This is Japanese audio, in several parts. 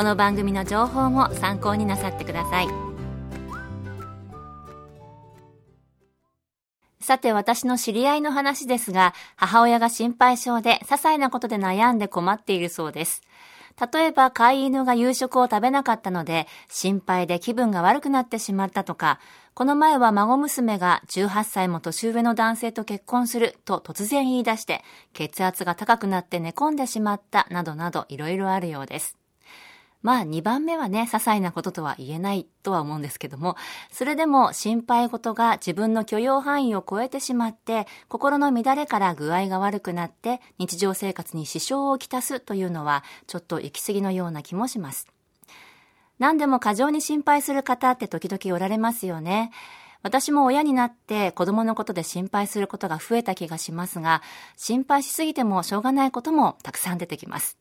この番組の情報も参考になさってください。さて私の知り合いの話ですが母親が心配性で些細なことで悩んで困っているそうです。例えば飼い犬が夕食を食べなかったので心配で気分が悪くなってしまったとかこの前は孫娘が18歳も年上の男性と結婚すると突然言い出して血圧が高くなって寝込んでしまったなどなどいろいろあるようです。まあ2番目はね、些細なこととは言えないとは思うんですけども、それでも心配事が自分の許容範囲を超えてしまって、心の乱れから具合が悪くなって日常生活に支障をきたすというのは、ちょっと行き過ぎのような気もします。何でも過剰に心配する方って時々おられますよね。私も親になって子供のことで心配することが増えた気がしますが、心配しすぎてもしょうがないこともたくさん出てきます。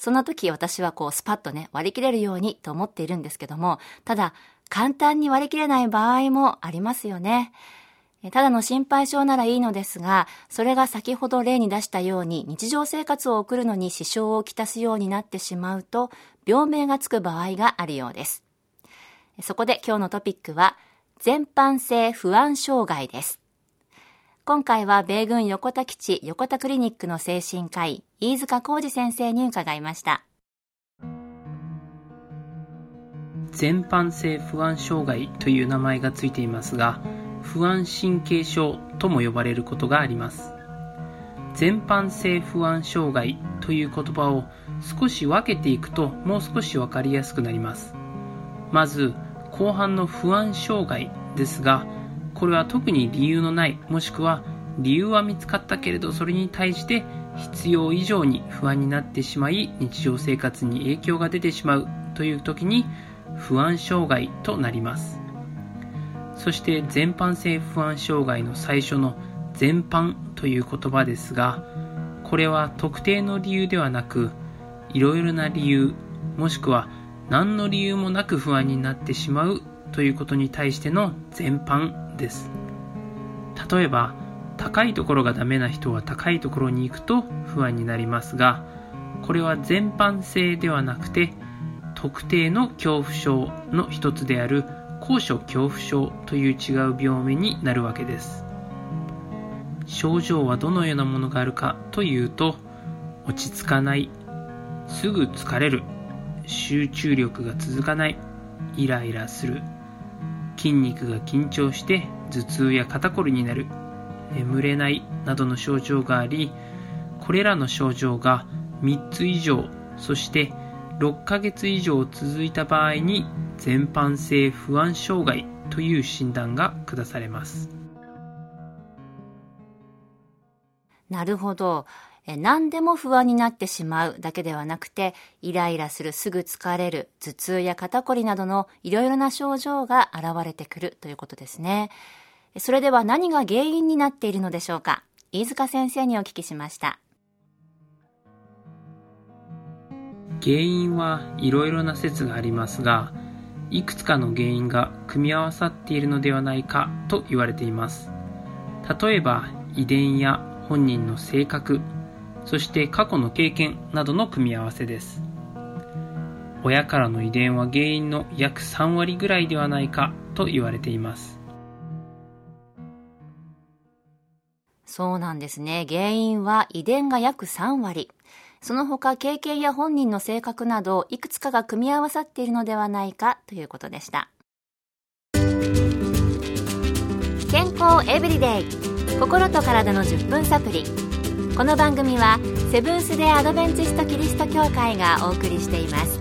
そんな時私はこうスパッとね、割り切れるようにと思っているんですけども、ただ簡単に割り切れない場合もありますよね。ただの心配性ならいいのですが、それが先ほど例に出したように日常生活を送るのに支障をきたすようになってしまうと、病名がつく場合があるようです。そこで今日のトピックは、全般性不安障害です。今回は米軍横田基地横田クリニックの精神科医、飯塚浩二先生に伺いました。全般性不安障害という名前がついていますが、不安神経症とも呼ばれることがあります。全般性不安障害という言葉を少し分けていくともう少しわかりやすくなります。まず、後半の不安障害ですが、これは特に理由のない、もしくは理由は見つかったけれどそれに対して必要以上に不安になってしまい日常生活に影響が出てしまうという時に不安障害となります。そして全般性不安障害の最初の全般という言葉ですが、これは特定の理由ではなく、いろいろな理由、もしくは何の理由もなく不安になってしまうということに対しての全般です。例えば、高いところがダメな人は高いところに行くと不安になりますが、これは全般性ではなくて、特定の恐怖症の一つである高所恐怖症という違う病名になるわけです。症状はどのようなものがあるかというと、落ち着かない、すぐ疲れる、集中力が続かない、イライラする、筋肉が緊張して頭痛や肩こりになる、眠れないなどの症状があり、これらの症状が3つ以上、そして6ヶ月以上続いた場合に全般性不安障害という診断が下されます。なるほど。何でも不安になってしまうだけではなくて、イライラする、すぐ疲れる、頭痛や肩こりなどのいろいろな症状が現れてくるということですね。それでは何が原因になっているのでしょうか？飯塚先生にお聞きしました。原因はいろいろな説がありますが、いくつかの原因が組み合わさっているのではないかと言われています。例えば遺伝や本人の性格、そして過去の経験などの組み合わせです。親からの遺伝は原因の約3割ぐらいではないかと言われています。そうなんですね。原因は遺伝が約3割。その他経験や本人の性格などいくつかが組み合わさっているのではないかということでした。健康エブリデイ。心と体の10分サプリ。この番組はセブンス・デ・アドベンチスト・キリスト教会がお送りしています。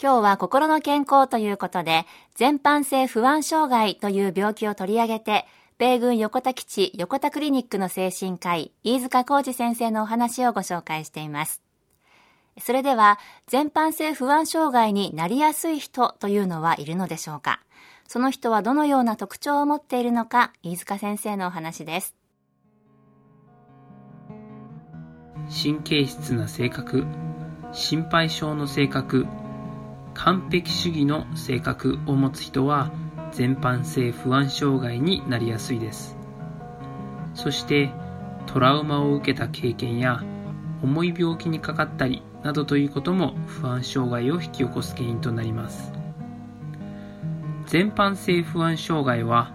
今日は心の健康ということで全般性不安障害という病気を取り上げて米軍横田基地横田クリニックの精神科医飯塚浩二先生のお話をご紹介しています。それでは、全般性不安障害になりやすい人というのはいるのでしょうか？その人はどのような特徴を持っているのか、飯塚先生のお話です。神経質な性格、心配性の性格、完璧主義の性格を持つ人は、全般性不安障害になりやすいです。そして、トラウマを受けた経験や、重い病気にかかったりなどということも不安障害を引き起こす原因となります全般性不安障害は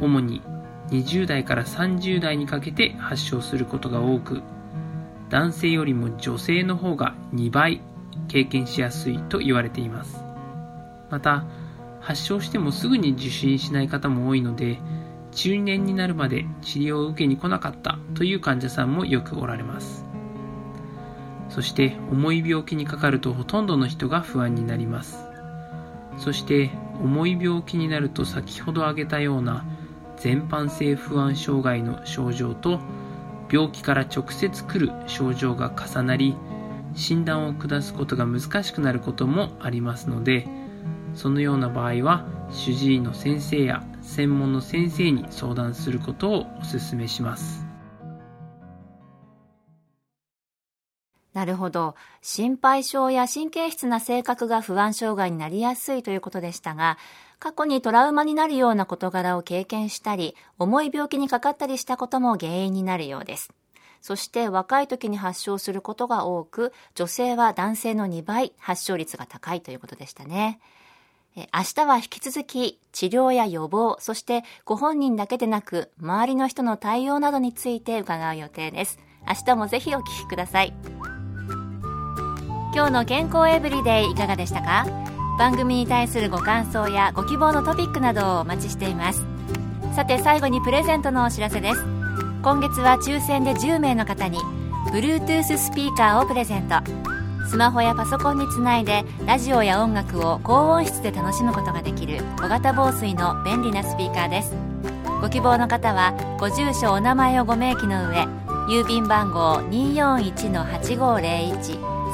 主に20代から30代にかけて発症することが多く男性よりも女性の方が2倍経験しやすいと言われています。また発症してもすぐに受診しない方も多いので中年になるまで治療を受けに来なかったという患者さんもよくおられます。そして重い病気にかかるとほとんどの人が不安になります。そして重い病気になると先ほど挙げたような全般性不安障害の症状と病気から直接来る症状が重なり診断を下すことが難しくなることもありますのでそのような場合は主治医の先生や専門の先生に相談することをお勧めします。なるほど。心配性や神経質な性格が不安障害になりやすいということでしたが、過去にトラウマになるような事柄を経験したり、重い病気にかかったりしたことも原因になるようです。そして若い時に発症することが多く、女性は男性の2倍発症率が高いということでしたね。明日は引き続き治療や予防、そしてご本人だけでなく周りの人の対応などについて伺う予定です。明日もぜひお聞きください。今日の健康エブリデイいかがでしたか？番組に対するご感想やご希望のトピックなどをお待ちしています。さて最後にプレゼントのお知らせです。今月は抽選で10名の方に Bluetooth スピーカーをプレゼント。スマホやパソコンにつないでラジオや音楽を高音質で楽しむことができる小型防水の便利なスピーカーです。ご希望の方はご住所お名前をご明記の上郵便番号241-8501